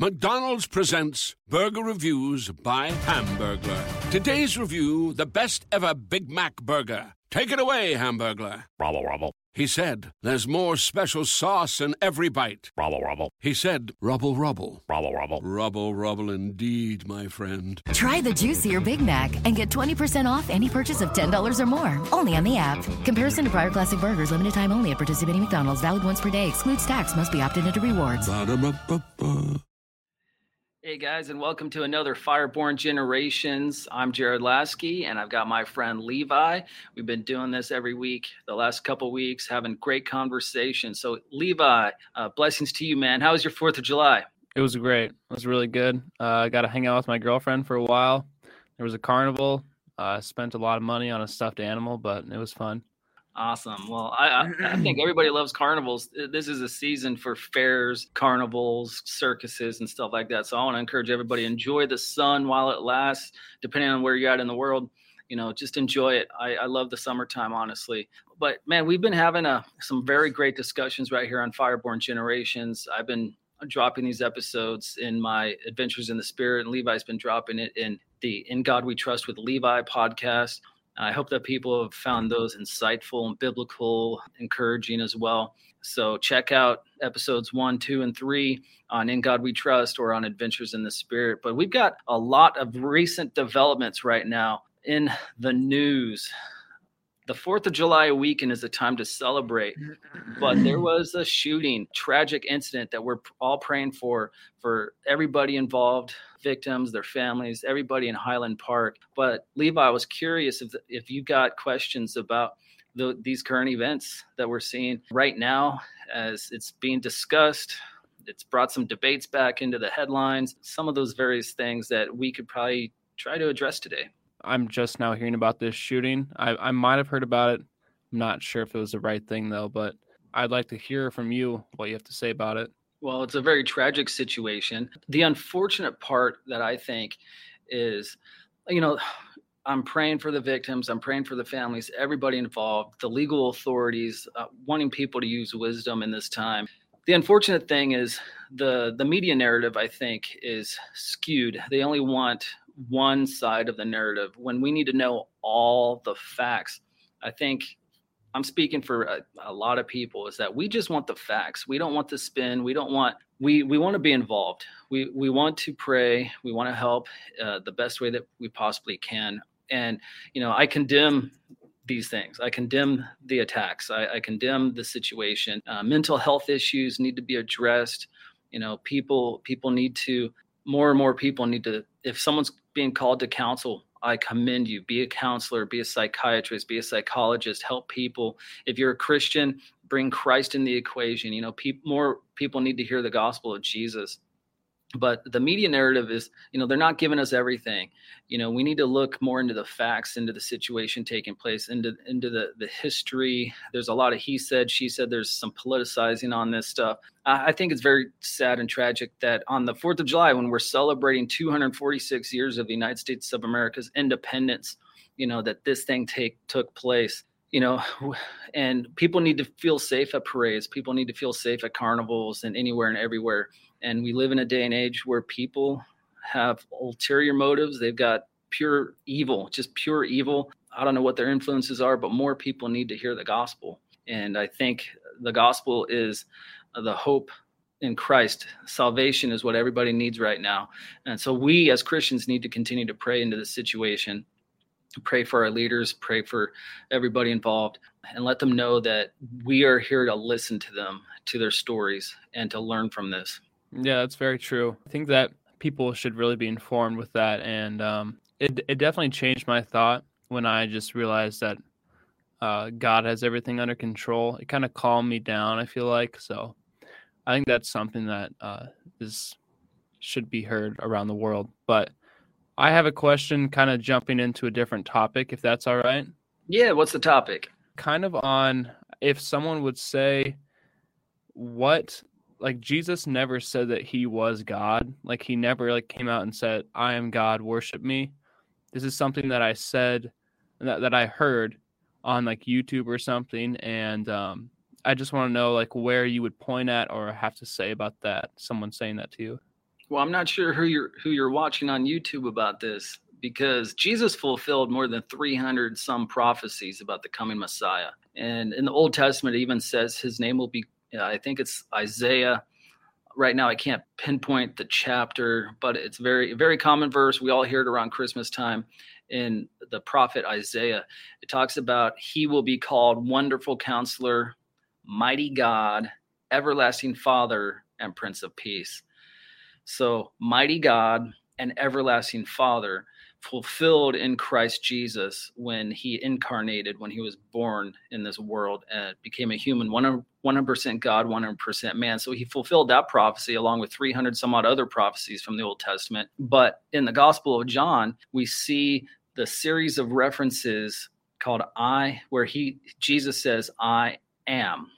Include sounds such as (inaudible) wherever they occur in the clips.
McDonald's presents Burger Reviews by Hamburglar. Today's review the best ever Big Mac burger. Take it away, Hamburglar. Rubble, rubble, He said, There's more special sauce in every bite. rubble, rubble, He said, Rubble, rubble. rubble, rubble. Rubble, rubble indeed, my friend. Try the juicier Big Mac and get 20% off any purchase of $10 or more. Only on the app. Comparison to prior classic burgers, limited time only at participating McDonald's, valid once per day, excludes tax, must be opted into rewards. Ba-da-ba-ba-ba. Hey guys, and welcome to another Fireborn Generations. I'm Jared Laskey, and I've got my friend Levi. We've been doing this every week, the last couple weeks, having great conversations. So, Levi, uh, blessings to you, man. How was your Fourth of July? It was great. It was really good. Uh, I got to hang out with my girlfriend for a while. There was a carnival. Uh, spent a lot of money on a stuffed animal, but it was fun. Awesome. Well, I, I, think (clears throat) everybody loves carnivals. This is a season for fairs, carnivals, circuses, and stuff like that. So I want to encourage everybody enjoy the sun while it lasts. Depending on where you're at in the world, you know, just enjoy it. I, I love the summertime, honestly. But man, we've been having a, some very great discussions right here on Fireborn Generations. I've been dropping these episodes in my Adventures in the Spirit, and Levi's been dropping it in the In God We Trust with Levi podcast. I hope that people have found those insightful and biblical, encouraging as well. So check out episodes one, two, and three on In God We Trust or on Adventures in the Spirit. But we've got a lot of recent developments right now in the news. The 4th of July weekend is a time to celebrate, but there (clears throat) was a shooting, tragic incident that we're all praying for, for everybody involved, victims, their families, everybody in Highland Park. But Levi, I was curious if, if you got questions about the, these current events that we're seeing right now as it's being discussed. It's brought some debates back into the headlines, some of those various things that we could probably try to address today. I'm just now hearing about this shooting. I, I might have heard about it. I'm not sure if it was the right thing though, but I'd like to hear from you what you have to say about it. Well, it's a very tragic situation. The unfortunate part that I think is, you know, I'm praying for the victims, I'm praying for the families, everybody involved, the legal authorities, uh, wanting people to use wisdom in this time. The unfortunate thing is the the media narrative I think is skewed. They only want one side of the narrative when we need to know all the facts. I think I'm speaking for a, a, lot of people is that we just want the facts. We don't want the spin. We don't want we we want to be involved. We we want to pray. We want to help uh, the best way that we possibly can. And you know, I condemn these things. I condemn the attacks. I, I condemn the situation. Uh, mental health issues need to be addressed. You know, people people need to more and more people need to if someone's being called to counsel I commend you. Be a counselor, be a psychiatrist, be a psychologist, help people. If you're a Christian, bring Christ in the equation. You know, pe- more people need to hear the gospel of Jesus. But the media narrative is, you know, they're not giving us everything. You know, we need to look more into the facts, into the situation taking place, into into the the history. There's a lot of he said, she said. There's some politicizing on this stuff. I, I think it's very sad and tragic that on the Fourth of July, when we're celebrating 246 years of the United States of America's independence, you know, that this thing take took place you know, (sighs) and people need to feel safe at parades. People need to feel safe at carnivals and anywhere and everywhere. And we live in a day and age where people have ulterior motives. They've got pure evil, just pure evil. I don't know what their influences are, but more people need to hear the gospel. And I think the gospel is the hope in Christ. Salvation is what everybody needs right now. And so we as Christians need to continue to pray into this situation pray for our leaders, pray for everybody involved, and let them know that we are here to listen to them, to their stories, and to learn from this. Yeah, that's very true. I think that people should really be informed with that, and um, it it definitely changed my thought when I just realized that uh, God has everything under control. It kind of calmed me down. I feel like so. I think that's something that uh, is should be heard around the world, but I have a question kind of jumping into a different topic, if that's all right. Yeah, what's the topic? Kind of on if someone would say, what, like Jesus never said that he was God. Like he never like came out and said, I am God, worship me. This is something that I said, that, that I heard on like YouTube or something. And um, I just want to know like where you would point at or have to say about that, someone saying that to you. Well, I'm not sure who you're who you're watching on YouTube about this because Jesus fulfilled more than 300 some prophecies about the coming Messiah. And in the Old Testament, it even says his name will be, I think it's Isaiah. Right now, I can't pinpoint the chapter, but it's very, very common verse. We all hear it around Christmas time in the prophet Isaiah. It talks about he will be called Wonderful Counselor, Mighty God, Everlasting Father, and Prince of Peace. So, Mighty God and Everlasting Father fulfilled in Christ Jesus when he incarnated, when he was born in this world and became a human, 100% God, 100% man. So he fulfilled that prophecy along with 300 some odd other prophecies from the Old Testament. But in the Gospel of John, we see the series of references called I, where he Jesus says, I am.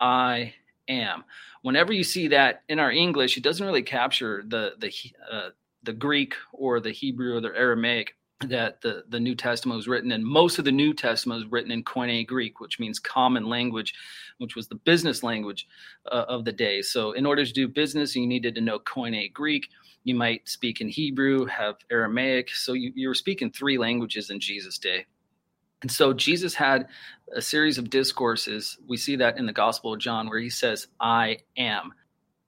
I am. Whenever you see that in our English, it doesn't really capture the the uh, the Greek or the Hebrew or the Aramaic that the, the New Testament was written in. Most of the New Testament was written in Koine Greek, which means common language, which was the business language uh, of the day. So, in order to do business, you needed to know Koine Greek. You might speak in Hebrew, have Aramaic. So, you, you were speaking three languages in Jesus' day. And so, Jesus had a series of discourses. We see that in the Gospel of John, where he says, I am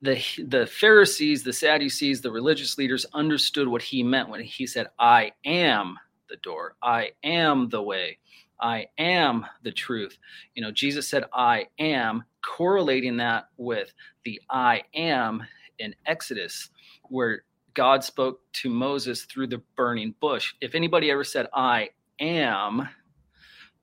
the the Pharisees, the Sadducees, the religious leaders understood what he meant when he said, "I am the door. I am the way. I am the truth." You know, Jesus said, "I am," correlating that with the "I am" in Exodus, where God spoke to Moses through the burning bush. If anybody ever said, "I am,"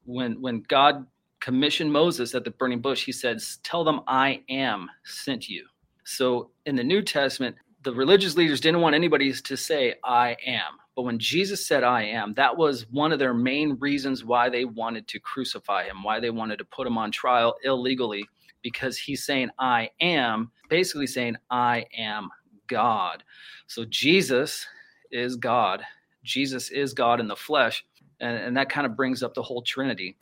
when when God commissioned Moses at the burning bush, he said, "Tell them I am sent you." So in the New Testament, the religious leaders didn't want anybody to say, I am. But when Jesus said, I am, that was one of their main reasons why they wanted to crucify him, why they wanted to put him on trial illegally, because he's saying, I am, basically saying, I am God. So Jesus is God. Jesus is God in the flesh. And, and that kind of brings up the whole Trinity.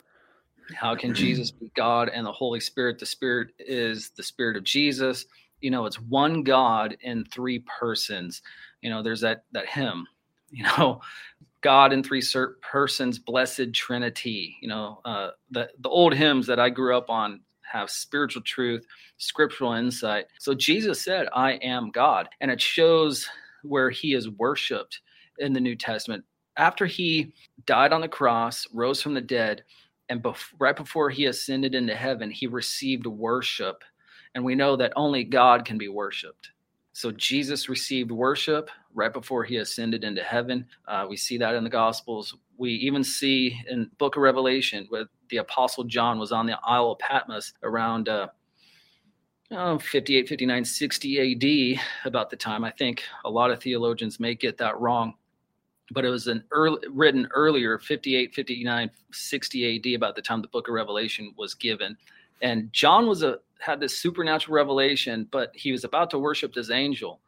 How can mm-hmm. Jesus be God and the Holy Spirit? The Spirit is the Spirit of Jesus you know it's one god in three persons. You know there's that that hymn (laughs) you know god in three persons blessed trinity. You know uh, the the old hymns that i grew up on have spiritual truth scriptural insight. So jesus said i am god and it shows where he is worshiped in the new testament. After he died on the cross rose from the dead and bef- right before he ascended into heaven he received worship and we know that only God can be worshiped. So Jesus received worship right before he ascended into heaven. Uh, we see that in the Gospels. We even see in Book of Revelation where the Apostle John was on the Isle of Patmos around uh, oh, 58, 59, 60 AD, about the time. I think a lot of theologians may get that wrong, but it was an early, written earlier, 58, 59, 60 AD, about the time the Book of Revelation was given. And John was a had this supernatural revelation, but he was about to worship this angel.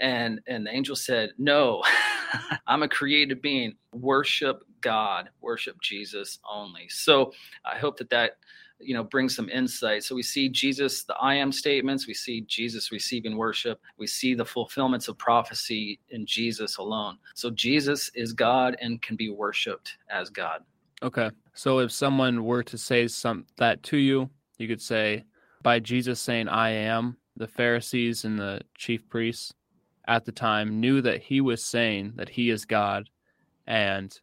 And and the angel said, No, (laughs) I'm a created being. Worship God, worship Jesus only. So I hope that that you know brings some insight. So we see jesus the i am statements. We see jesus receiving worship. We see the fulfillments of prophecy in jesus alone. So jesus is god and can be worshiped as god. Okay. So if someone were to say some that to you you could say by Jesus saying, I am, the Pharisees and the chief priests at the time knew that he was saying that he is God, and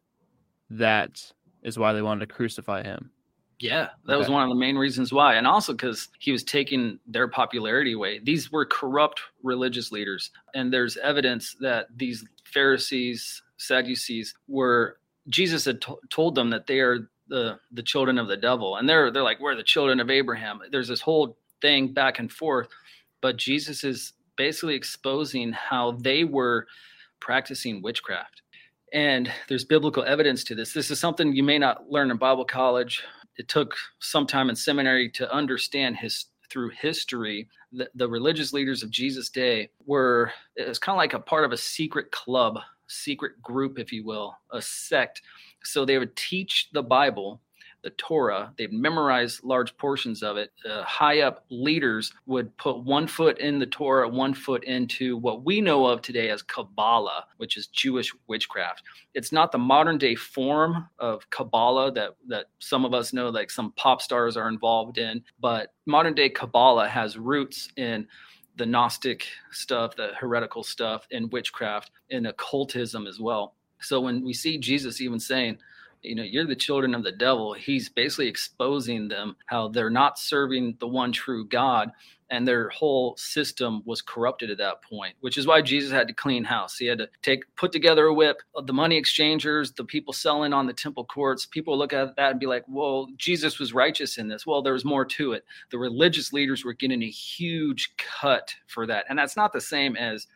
that is why they wanted to crucify him. Yeah, that okay. was one of the main reasons why. And also because he was taking their popularity away. These were corrupt religious leaders. And there's evidence that these Pharisees, Sadducees were, Jesus had to- told them that they are the the children of the devil. And they're they're like we're the children of abraham. There's this whole thing back and forth but jesus is basically exposing how they were practicing witchcraft. And there's biblical evidence to this. This is something you may not learn in bible college. It took some time in seminary to understand his through history the, the religious leaders of jesus day were it was kind of like a part of a secret club secret group if you will a sect so they would teach the Bible. the Torah. They'd memorize large portions of it. Uh, high up leaders would put one foot in the Torah, one foot into what we know of today as Kabbalah, which is Jewish witchcraft. It's not the modern day form of Kabbalah that, that some of us know, like some pop stars are involved in, but modern day Kabbalah has roots in the Gnostic stuff, the heretical stuff, in witchcraft, in occultism as well. So when we see Jesus even saying, you know, you're the children of the devil, he's basically exposing them how they're not serving the one true God and their whole system was corrupted at that point which is why jesus had to clean house. He had to take put together a whip of the money exchangers the people selling on the temple courts. People look at that and be like well jesus was righteous in this. Well there was more to it. The religious leaders were getting a huge cut for that. And that's not the same as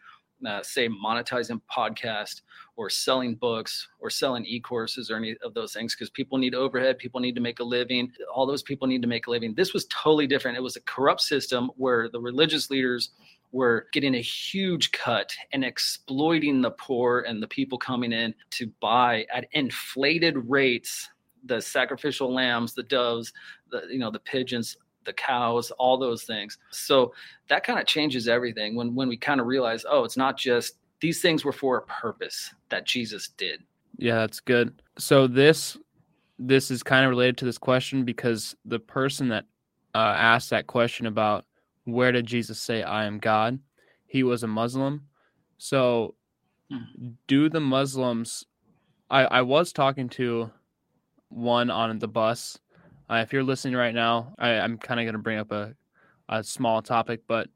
uh, say monetizing podcast or selling books or selling e-courses or any of those things because people need overhead people need to make a living. All those people need to make a living. This was totally different. It was a corrupt system where the religious leaders were getting a huge cut and exploiting the poor and the people coming in to buy at inflated rates the sacrificial lambs the doves the you know the pigeons the cows, all those things. So that kind of changes everything when when we kind of realize, oh, it's not just these things were for a purpose that Jesus did. Yeah, that's good. So this this is kind of related to this question because the person that uh, asked that question about where did Jesus say I am God, he was a Muslim. So hmm. do the Muslims I, I was talking to one on the bus uh, if you're listening right now, I, am kind of going to bring up a, a small topic, but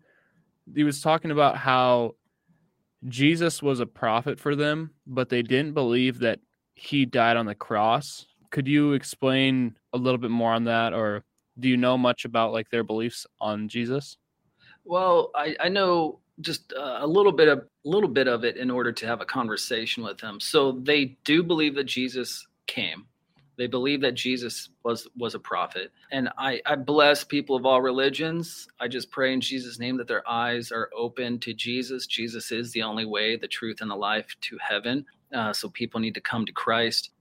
he was talking about how Jesus was a prophet for them, but they didn't believe that he died on the cross. Could you explain a little bit more on that, or do you know much about like their beliefs on Jesus? Well, I, I know just uh, a little bit of a little bit of it in order to have a conversation with them. So they do believe that Jesus came. They believe that Jesus was was a prophet. And I, I bless people of all religions. I just pray in Jesus' name that their eyes are open to Jesus. Jesus is the only way, the truth, and the life to heaven. Uh, so people need to come to Christ.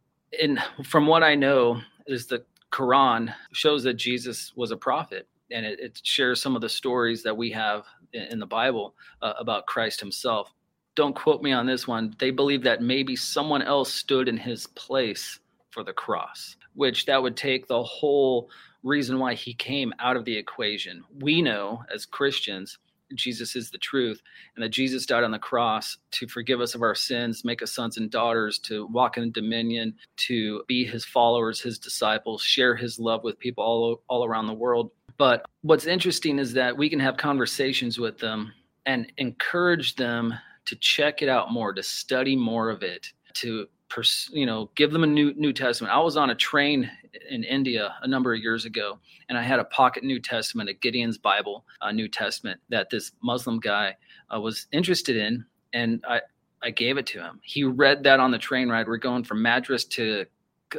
And from what I know, is the Quran shows that Jesus was a prophet, and it, it shares some of the stories that we have in, in the Bible uh, about Christ Himself. Don't quote me on this one. They believe that maybe someone else stood in His place for the cross, which that would take the whole reason why he came out of the equation. We know as Christians, Jesus is the truth, and that Jesus died on the cross to forgive us of our sins, make us sons and daughters, to walk in dominion, to be his followers, his disciples, share his love with people all, all around the world. But what's interesting is that we can have conversations with them and encourage them to check it out more, to study more of it, to pers- you know give them a new new testament. I was on a train in india a number of years ago and i had a pocket new testament a gideon's bible a new testament that this muslim guy uh, was interested in and i i gave it to him. He read that on the train ride. We're going from madras to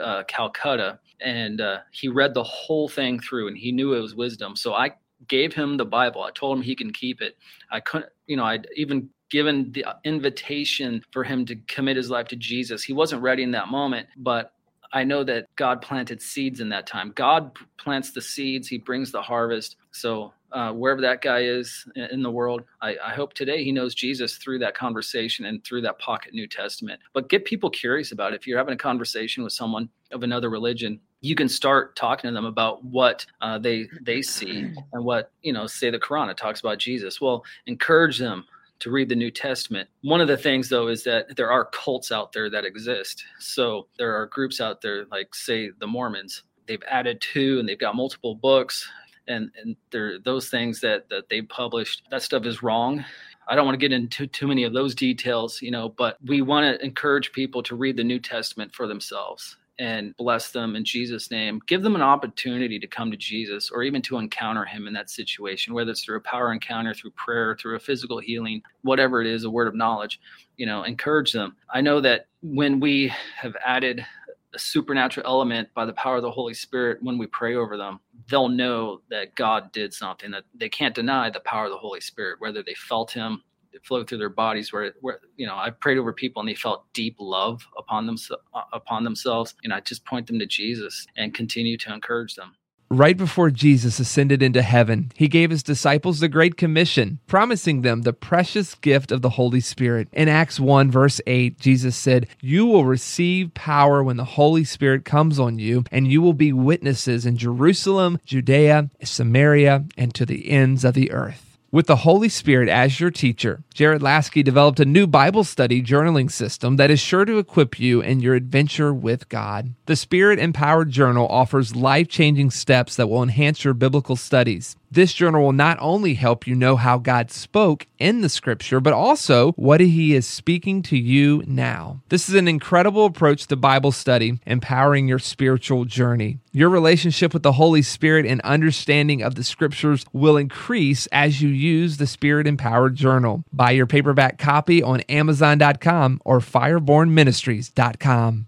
uh, calcutta and uh, he read the whole thing through and he knew it was wisdom. So i gave him the bible. I told him he can keep it. I couldn't you know i even given the invitation for him to commit his life to Jesus. He wasn't ready in that moment, but I know that God planted seeds in that time. God plants the seeds, He brings the harvest. So, uh, wherever that guy is in the world, I, I, hope today he knows Jesus through that conversation and through that pocket New Testament. But get people curious about it. If you're having a conversation with someone of another religion, you can start talking to them about what uh, they they see and what you know. Say the Quran, it talks about Jesus. Well, encourage them to read the New Testament. One of the things, though, is that there are cults out there that exist. So there are groups out there, like, say, the Mormons. They've added to and they've got multiple books. And, and there those things that, that they've published, that stuff is wrong. I don't want to get into too many of those details, you know, but we want to encourage people to read the New Testament for themselves and bless them in Jesus' name. Give them an opportunity to come to Jesus or even to encounter him in that situation, whether it's through a power encounter, through prayer, through a physical healing, whatever it is, a word of knowledge, you know, encourage them. I know that when we have added a supernatural element by the power of the Holy Spirit when we pray over them, they'll know that God did something that they can't deny the power of the Holy Spirit, whether they felt him flow through their bodies where, where you know i prayed over people and they felt deep love upon them uh, upon themselves and i just point them to jesus and continue to encourage them Right before Jesus ascended into heaven, he gave his disciples the Great Commission, promising them the precious gift of the Holy Spirit. In Acts 1, verse 8, Jesus said, You will receive power when the Holy Spirit comes on you, and you will be witnesses in Jerusalem, Judea, Samaria, and to the ends of the earth. With the Holy Spirit as your teacher, Jared Laskey developed a new Bible study journaling system that is sure to equip you in your adventure with God. The Spirit Empowered Journal offers life changing steps that will enhance your biblical studies. This journal will not only help you know how God spoke in the scripture, but also what he is speaking to you now. This is an incredible approach to Bible study, empowering your spiritual journey. Your relationship with the Holy Spirit and understanding of the scriptures will increase as you use the Spirit Empowered Journal. Buy your paperback copy on Amazon.com or FirebornMinistries.com.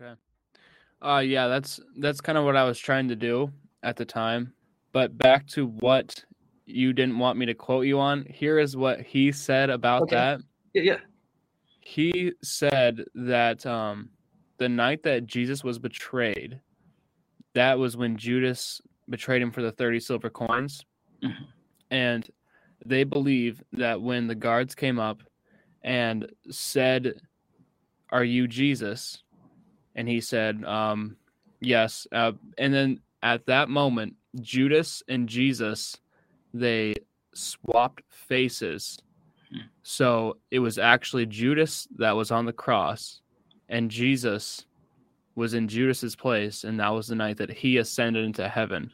Okay. Uh, yeah, that's that's kind of what I was trying to do at the time. But back to what you didn't want me to quote you on. Here is what he said about okay. that. Yeah, yeah. He said that um, the night that Jesus was betrayed, that was when Judas betrayed him for the 30 silver coins. Mm-hmm. And they believe that when the guards came up and said, Are you Jesus? And he said, um, Yes. Uh, and then at that moment, Judas and Jesus, they swapped faces. Hmm. So it was actually Judas that was on the cross, and Jesus was in Judas's place, and that was the night that he ascended into heaven.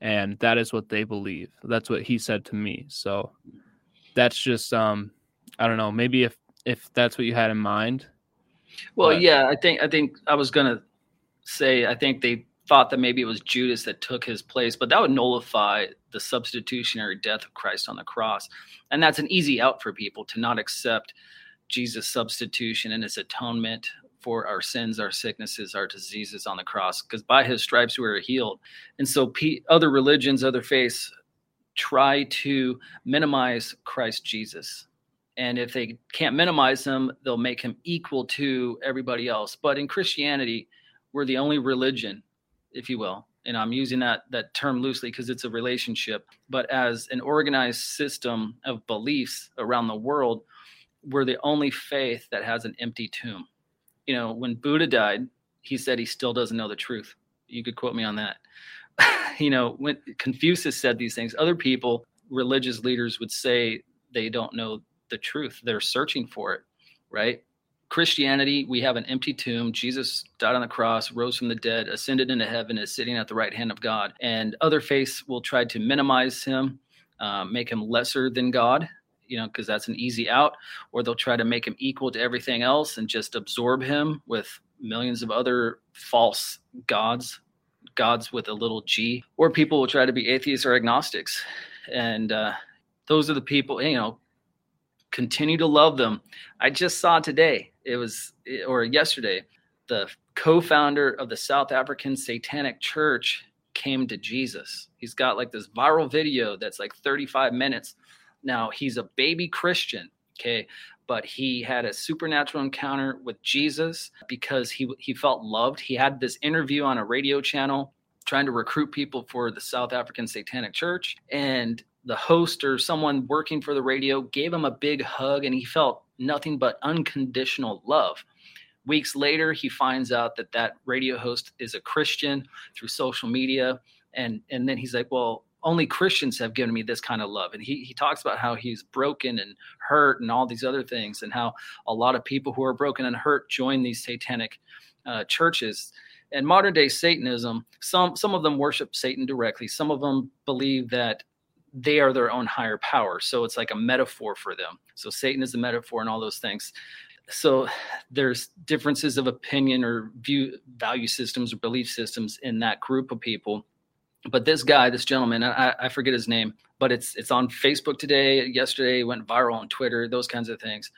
And that is what they believe. That's what he said to me. So that's just um I don't know, maybe if if that's what you had in mind. Well, but... yeah, I think I think I was gonna say I think they thought that maybe it was Judas that took his place, but that would nullify the substitutionary death of Christ on the cross. And that's an easy out for people to not accept Jesus' substitution and his atonement for our sins, our sicknesses, our diseases on the cross, because by his stripes we are healed. And so, P- other religions, other faiths try to minimize Christ Jesus. And if they can't minimize him, they'll make him equal to everybody else. But in Christianity, we're the only religion if you will and i'm using that that term loosely because it's a relationship but as an organized system of beliefs around the world we're the only faith that has an empty tomb. You know when buddha died he said he still doesn't know the truth. You could quote me on that. (laughs) You know when confucius said these things other people religious leaders would say they don't know the truth. They're searching for it right Christianity, we have an empty tomb. Jesus died on the cross, rose from the dead, ascended into heaven, is sitting at the right hand of God. And other faiths will try to minimize him, uh, make him lesser than God, you know, because that's an easy out. Or they'll try to make him equal to everything else and just absorb him with millions of other false gods, gods with a little g. Or people will try to be atheists or agnostics. And uh, those are the people, you know, continue to love them. I just saw today, it was, eh, or yesterday, the co founder of the South African Satanic Church came to Jesus. He's got like this viral video that's like 35 minutes. Now, he's a baby Christian, okay, but he had a supernatural encounter with Jesus because he he felt loved. He had this interview on a radio channel trying to recruit people for the South African Satanic Church and the host or someone working for the radio gave him a big hug and he felt nothing but unconditional love. Weeks later, he finds out that that radio host is a Christian through social media. And, and then he's like, well, only Christians have given me this kind of love. And he, he talks about how he's broken and hurt and all these other things, and how a lot of people who are broken and hurt join these satanic uh, churches. And modern day Satanism, some some of them worship Satan directly. Some of them believe that they are their own higher power. So it's like a metaphor for them. So Satan is a metaphor and all those things. So there's differences of opinion or view value systems or belief systems in that group of people. But this guy, this gentleman, I, I forget his name, but it's it's on Facebook today. Yesterday went viral on Twitter, those kinds of things.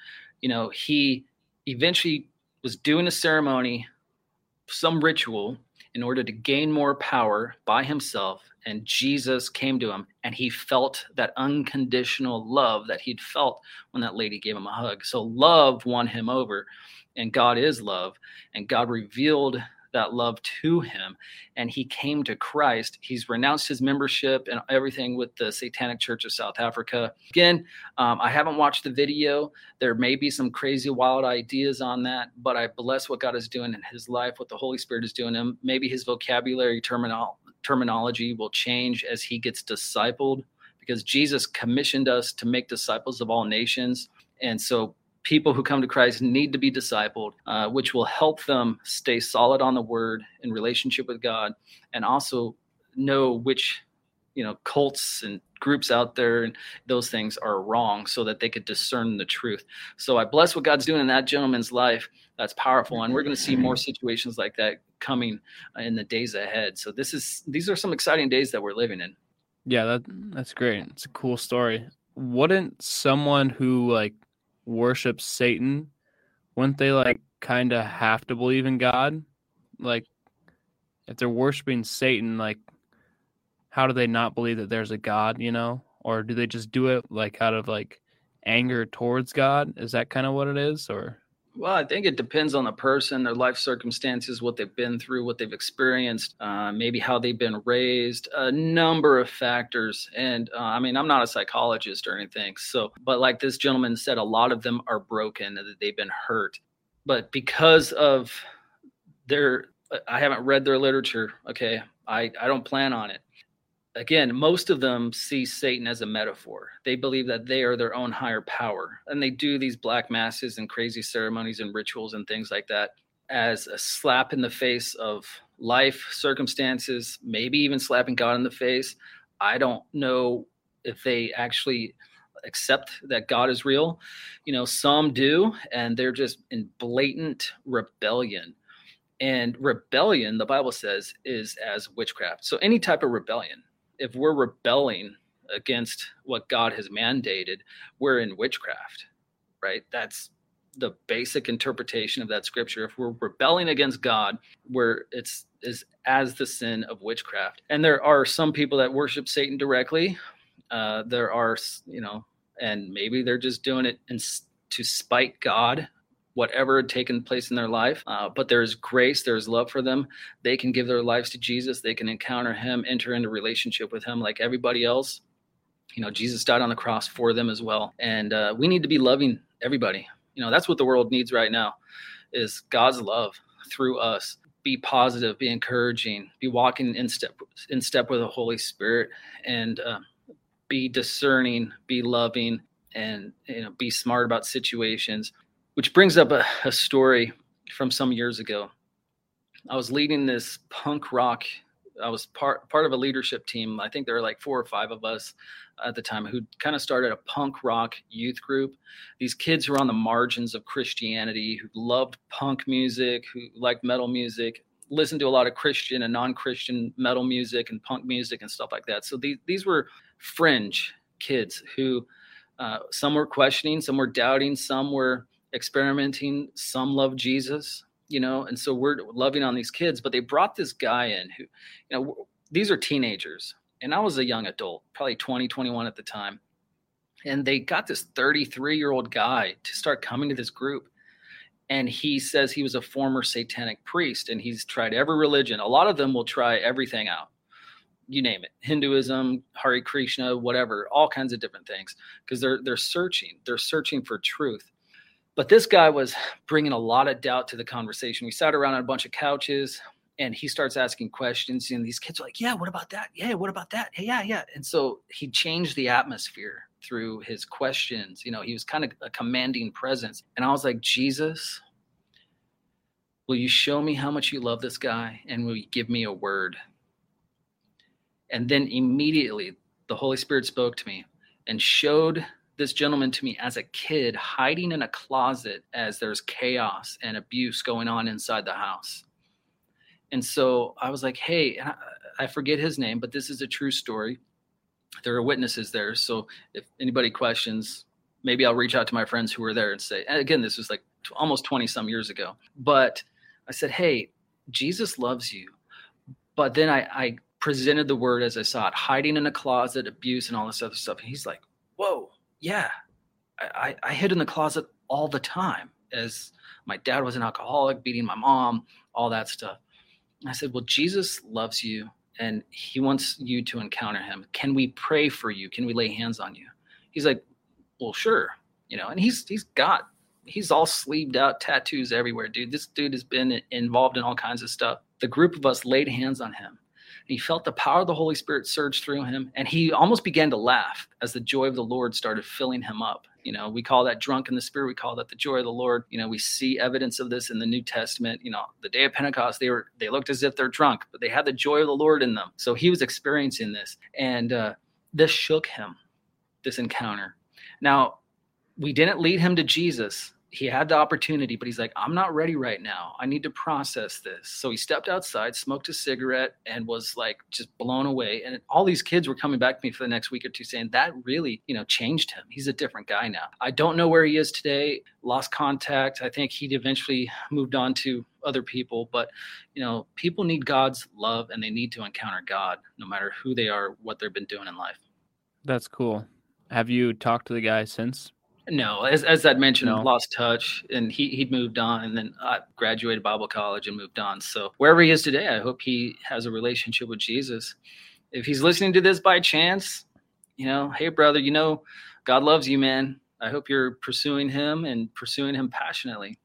You know, he eventually was doing a ceremony, some ritual in order to gain more power by himself and Jesus came to him and he felt that unconditional love that he'd felt when that lady gave him a hug. So love won him over and God is love and God revealed that love to him and he came to Christ. He's renounced his membership and everything with the Satanic Church of South Africa. Again, um, I haven't watched the video. There may be some crazy, wild ideas on that, but I bless what God is doing in his life, what the Holy Spirit is doing him. Maybe his vocabulary terminal, terminology will change as he gets discipled because Jesus commissioned us to make disciples of all nations. And so people who come to Christ need to be discipled, uh, which will help them stay solid on the word in relationship with God and also know which you know cults and groups out there and those things are wrong so that they could discern the truth. So i bless what god's doing in that gentleman's life. That's powerful and we're going to see more situations like that coming in the days ahead. So this is these are some exciting days that we're living in. Yeah that that's great. It's a cool story. Wouldn't someone who like worships satan wouldn't they like kind of have to believe in god? Like if they're worshiping satan like how do they not believe that there's a God, you know? Or do they just do it like out of like anger towards God? Is that kind of what it is? Or well, I think it depends on the person, their life circumstances, what they've been through, what they've experienced, uh, maybe how they've been raised, a number of factors. And uh, I mean, I'm not a psychologist or anything. So, but like this gentleman said, a lot of them are broken, that they've been hurt. But because of their, I haven't read their literature. Okay. I, I don't plan on it again, most of them see Satan as a metaphor. They believe that they are their own higher power. And they do these black masses and crazy ceremonies and rituals and things like that as a slap in the face of life, circumstances, maybe even slapping God in the face. I don't know if they actually accept that God is real. You know, some do, and they're just in blatant rebellion. And rebellion, the Bible says, is as witchcraft. So any type of rebellion, if we're rebelling against what God has mandated, we're in witchcraft, right? That's the basic interpretation of that scripture. If we're rebelling against God, where it's is as the sin of witchcraft. And there are some people that worship Satan directly. Uh, there are, you know, and maybe they're just doing it in, to spite God whatever had taken place in their life. Uh, but there is grace, there is love for them. They can give their lives to Jesus. They can encounter Him, enter into relationship with Him like everybody else. You know, Jesus died on the cross for them as well, and uh, we need to be loving everybody. You know, that's what the world needs right now, is God's love through us. Be positive, be encouraging, be walking in step in step with the Holy Spirit, and uh, be discerning, be loving, and you know, be smart about situations which brings up a, a story from some years ago. I was leading this punk rock. I was part part of a leadership team. I think there were like four or five of us at the time who kind of started a punk rock youth group. These kids were on the margins of Christianity, who loved punk music, who liked metal music, listened to a lot of Christian and non-Christian metal music and punk music and stuff like that. So these these were fringe kids who uh, some were questioning, some were doubting, some were experimenting. Some love Jesus, you know, and so we're loving on these kids. But they brought this guy in who, you know, these are teenagers, and I was a young adult, probably 20, 21 at the time. And they got this 33 year old guy to start coming to this group. And he says he was a former satanic priest and he's tried every religion. A lot of them will try everything out you name it hinduism Hare krishna whatever all kinds of different things because they're they're searching they're searching for truth but this guy was bringing a lot of doubt to the conversation. We sat around on a bunch of couches and he starts asking questions and these kids are like yeah what about that? Yeah what about that? Yeah yeah. And so he changed the atmosphere through his questions. You know he was kind of a commanding presence. And i was like jesus will you show me how much you love this guy and will you give me a word? And then immediately the holy spirit spoke to me and showed this gentleman to me as a kid hiding in a closet as there's chaos and abuse going on inside the house. And so I was like, hey, I forget his name, but this is a true story. There are witnesses there. So if anybody questions, maybe I'll reach out to my friends who were there and say, and again, this was like almost 20 some years ago. But I said, hey, Jesus loves you. But then I, I presented the word as I saw it, hiding in a closet, abuse, and all this other stuff. And he's like, "Whoa, yeah, I, I hid in the closet all the time as my dad was an alcoholic, beating my mom, all that stuff." I said, "Well, Jesus loves you, and He wants you to encounter Him. Can we pray for you? Can we lay hands on you?" He's like, "Well, sure." You know, and he's he's got he's all sleeved out, tattoos everywhere, dude. This dude has been involved in all kinds of stuff. The group of us laid hands on him. And he felt the power of the Holy Spirit surge through him, and he almost began to laugh as the joy of the Lord started filling him up. You know, we call that drunk in the spirit. We call that the joy of the Lord. You know, we see evidence of this in the New Testament. You know, the day of Pentecost, they were they looked as if they're drunk, but they had the joy of the Lord in them. So he was experiencing this, and uh, this shook him. This encounter. Now, we didn't lead him to Jesus he had the opportunity, but he's like, I'm not ready right now. I need to process this. So he stepped outside, smoked a cigarette, and was like just blown away. And all these kids were coming back to me for the next week or two saying that really, you know, changed him. He's a different guy now. I don't know where he is today, lost contact. I think he'd eventually moved on to other people, but you know, people need God's love and they need to encounter God no matter who they are, what they've been doing in life. That's cool. Have you talked to the guy since? No, as as I mentioned, no. lost touch, and he he'd moved on, and then I graduated Bible college and moved on. So wherever he is today, I hope he has a relationship with Jesus. If he's listening to this by chance, you know, hey brother, you know, God loves you, man. I hope you're pursuing Him and pursuing Him passionately.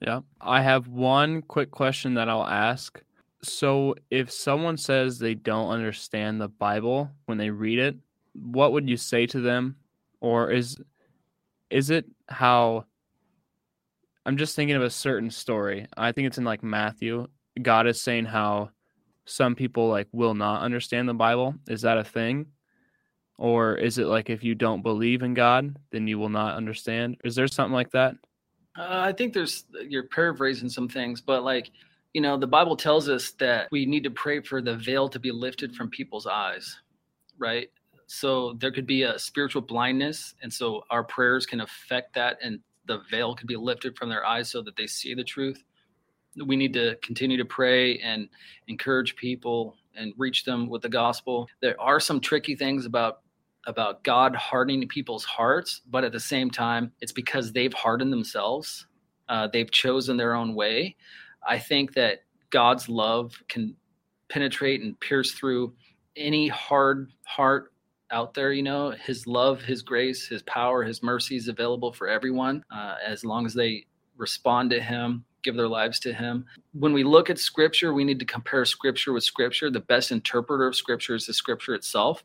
Yeah, I have one quick question that I'll ask. So, if someone says they don't understand the Bible when they read it, what would you say to them? Or is is it how I'm just thinking of a certain story. I think it's in like Matthew. God is saying how some people like will not understand the Bible. Is that a thing? Or is it like if you don't believe in God, then you will not understand? Is there something like that? Uh, I think there's you're paraphrasing some things, but like you know, the Bible tells us that we need to pray for the veil to be lifted from people's eyes, right? So there could be a spiritual blindness. And so our prayers can affect that, and the veil could be lifted from their eyes so that they see the truth. We need to continue to pray and encourage people and reach them with the gospel. There are some tricky things about about God hardening people's hearts, but at the same time, it's because they've hardened themselves. Uh, they've chosen their own way. I think that God's love can penetrate and pierce through any hard heart out there you know his love his grace his power his mercy is available for everyone uh, as long as they respond to him give their lives to him. When we look at scripture we need to compare scripture with scripture. The best interpreter of scripture is the scripture itself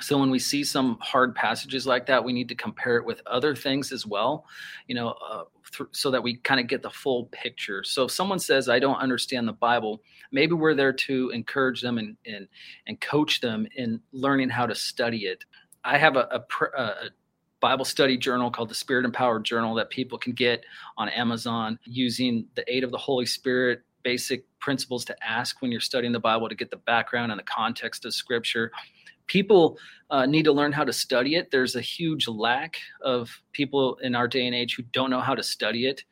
so when we see some hard passages like that we need to compare it with other things as well you know uh, th- so that we kind of get the full picture. So if someone says i don't understand the bible maybe we're there to encourage them and and, and coach them in learning how to study it. I have a, a, a bible study journal called the spirit empowered journal that people can get on amazon using the aid of the holy spirit basic principles to ask when you're studying the bible to get the background and the context of scripture people uh, need to learn how to study it. There's a huge lack of people in our day and age who don't know how to study it.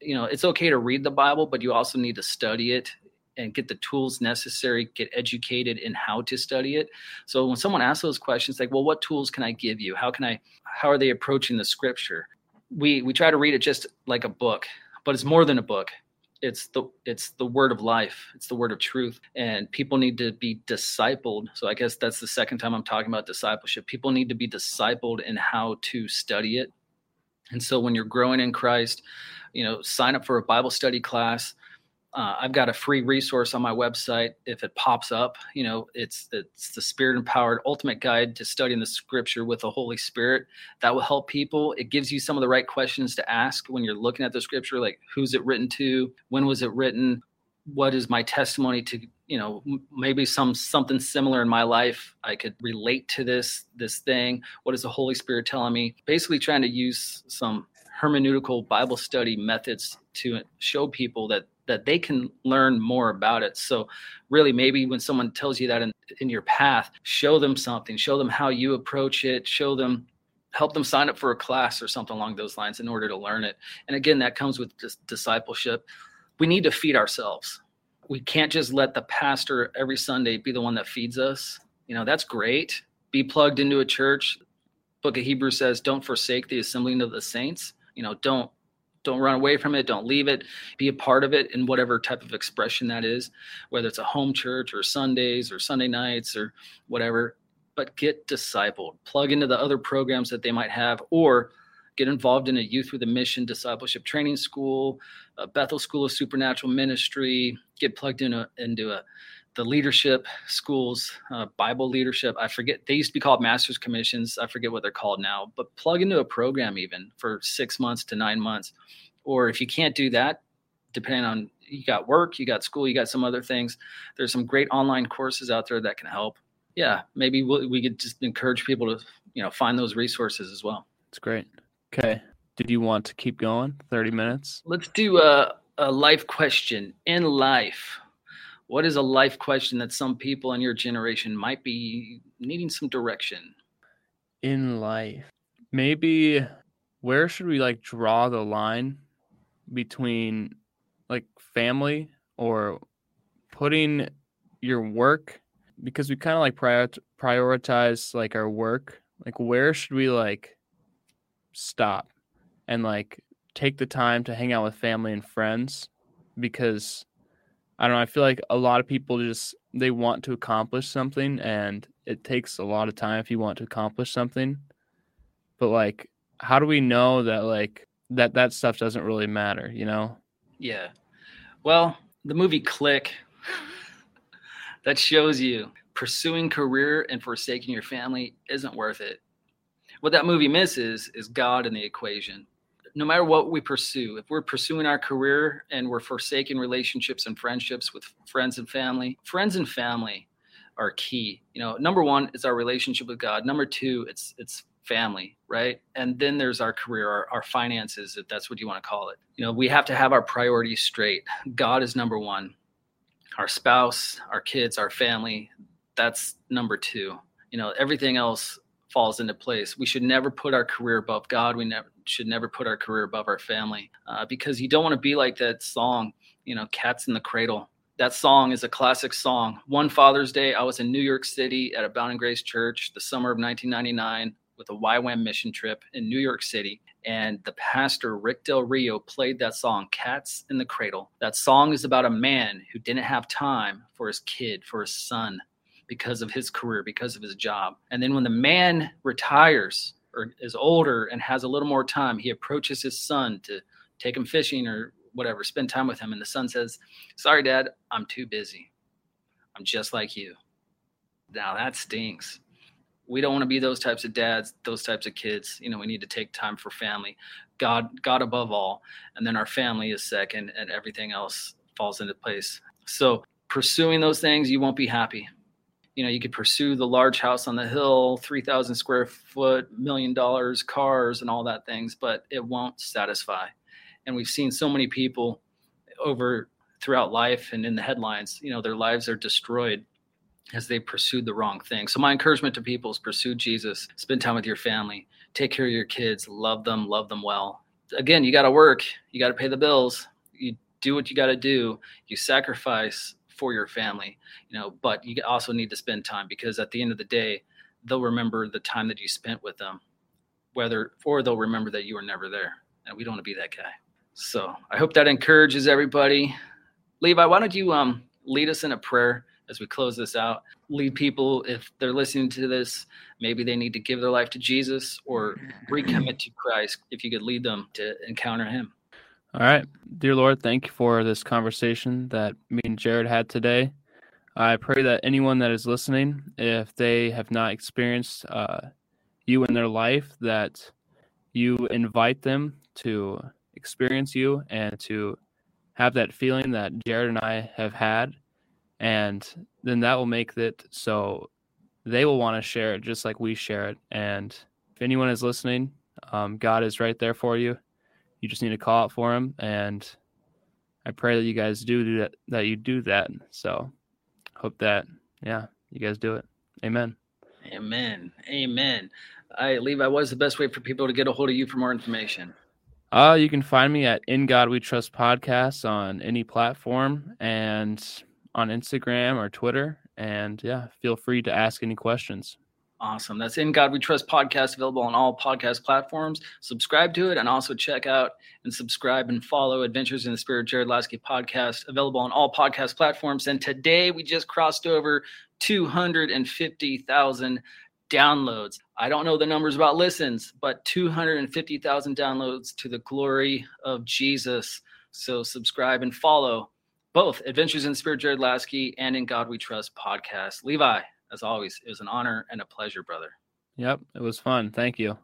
You know, it's okay to read the Bible, but you also need to study it and get the tools necessary, get educated in how to study it. So when someone asks those questions, like, well, what tools can I give you? How can I, how are they approaching the scripture? We, we try to read it just like a book, but it's more than a book it's the it's the word of life it's the word of truth and people need to be discipled. So i guess that's the second time i'm talking about discipleship. People need to be discipled in how to study it. And so when you're growing in christ you know sign up for a bible study class uh, I've got a free resource on my website. If it pops up, you know, it's it's the Spirit Empowered Ultimate Guide to Studying the Scripture with the Holy Spirit. That will help people. It gives you some of the right questions to ask when you're looking at the Scripture, like who's it written to, when was it written, what is my testimony to, you know, maybe some something similar in my life. I could relate to this this thing. What is the Holy Spirit telling me? Basically, trying to use some hermeneutical Bible study methods to show people that that they can learn more about it. So really maybe when someone tells you that in, in your path, show them something, show them how you approach it, show them help them sign up for a class or something along those lines in order to learn it. And again, that comes with dis- discipleship. We need to feed ourselves. we can't just let the pastor every Sunday be the one that feeds us. You know, that's great. Be plugged into a church. Book of Hebrews says, don't forsake the assembling of the saints. You know, don't don't run away from it. Don't leave it. Be a part of it in whatever type of expression that is whether it's a home church or sundays or sunday nights or whatever. But get discipled. Plug into the other programs that they might have or get involved in a youth with a mission discipleship training school a bethel school of supernatural ministry. Get plugged into uh, into a the leadership schools uh, bible leadership i forget they used to be called masters commissions i forget what they're called now but plug into a program even for six months to nine months or if you can't do that depending on you got work you got school you got some other things there's some great online courses out there that can help yeah maybe we we could just encourage people to you know find those resources as well It's great. Okay. Did you want to keep going? 30 minutes? Let's do a, a life question. In life, what is a life question that some people in your generation might be needing some direction? In life. Maybe where should we like draw the line between like family or putting your work because we kind of like prior- prioritize like our work like where should we like stop and like take the time to hang out with family and friends because I don't know, I feel like a lot of people just they want to accomplish something and it takes a lot of time if you want to accomplish something. But like how do we know that like that that stuff doesn't really matter, you know? Yeah. Well, the movie Click (laughs) that shows you pursuing career and forsaking your family isn't worth it. What that movie misses is God in the equation. No matter what we pursue, if we're pursuing our career and we're forsaking relationships and friendships with friends and family, friends and family are key. You know, number one is our relationship with God. Number two, it's it's family, right? And then there's our career, our, our finances, if that's what you want to call it. You know, we have to have our priorities straight. God is number one. Our spouse, our kids, our family, that's number two. You know, everything else falls into place. We should never put our career above God. We never should never put our career above our family uh, because you don't want to be like that song, you know, Cats in the Cradle. That song is a classic song. One Father's Day, I was in New York City at Abounding Grace church the summer of 1999 with a YWAM mission trip in New York City. And the pastor, Rick Del Rio, played that song, Cats in the Cradle. That song is about a man who didn't have time for his kid, for his son, because of his career, because of his job. And then when the man retires or is older and has a little more time, he approaches his son to take him fishing or whatever, spend time with him. And the son says, Sorry, dad, I'm too busy. I'm just like you. Now that stings. We don't want to be those types of dads, those types of kids. You know, we need to take time for family. God, God above all, and then our family is second, and everything else falls into place. So pursuing those things, you won't be happy you know you could pursue the large house on the hill 3000 square foot million dollars cars and all that things but it won't satisfy. And we've seen so many people over throughout life and in the headlines you know their lives are destroyed as they pursued the wrong thing. So my encouragement to people is pursue jesus spend time with your family take care of your kids love them love them well. Again you got to work you got to pay the bills you do what you got to do you sacrifice for your family you know but you also need to spend time because at the end of the day they'll remember the time that you spent with them whether or they'll remember that you were never there. And we don't want to be that guy. So i hope that encourages everybody. Levi why don't you um lead us in a prayer as we close this out? Lead people if they're listening to this maybe they need to give their life to jesus or recommit to christ if you could lead them to encounter him All right. Dear Lord, thank you for this conversation that me and Jared had today. I pray that anyone that is listening, if they have not experienced uh, you in their life, that you invite them to experience you and to have that feeling that Jared and I have had. And then that will make it so they will want to share it just like we share it. And if anyone is listening, um, God is right there for you you just need to call out for him and i pray that you guys do, do that that you do that so hope that yeah you guys do it amen Amen. Amen. All right, Levi, what is the best way for people to get a hold of you for more information? Uh, you can find me at In God We Trust Podcast on any platform and on Instagram or Twitter. And yeah, feel free to ask any questions. Awesome. That's In God We Trust podcast, available on all podcast platforms. Subscribe to it and also check out and subscribe and follow Adventures in the Spirit Jared Laskey podcast, available on all podcast platforms. And today we just crossed over 250,000 downloads. I don't know the numbers about listens, but 250,000 downloads to the glory of Jesus. So subscribe and follow both Adventures in the Spirit Jared Laskey and In God We Trust podcast. Levi, as always, it was an honor and a pleasure, brother. Yep, it was fun. Thank you.